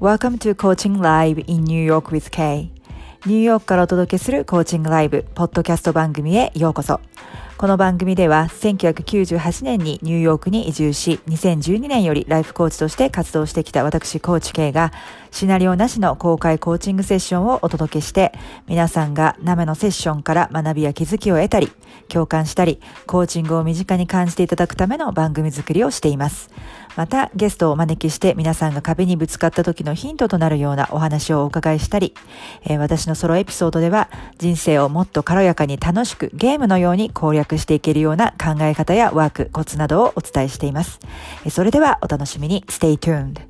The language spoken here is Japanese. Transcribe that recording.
Welcome to Coaching Live in New York with Kay ニューヨークからお届けするコーチングライブ、ポッドキャスト番組へようこそ。この番組では1998年にニューヨークに移住し、2012年よりライフコーチとして活動してきた私コーチ K がシナリオなしの公開コーチングセッションをお届けして、皆さんが生のセッションから学びや気づきを得たり、共感したり、コーチングを身近に感じていただくための番組作りをしています。また、ゲストをお招きして皆さんが壁にぶつかった時のヒントとなるようなお話をお伺いしたり、えー、私のソロエピソードでは人生をもっと軽やかに楽しくゲームのように攻略していけるような考え方やワーク、コツなどをお伝えしています。それではお楽しみに。Stay tuned!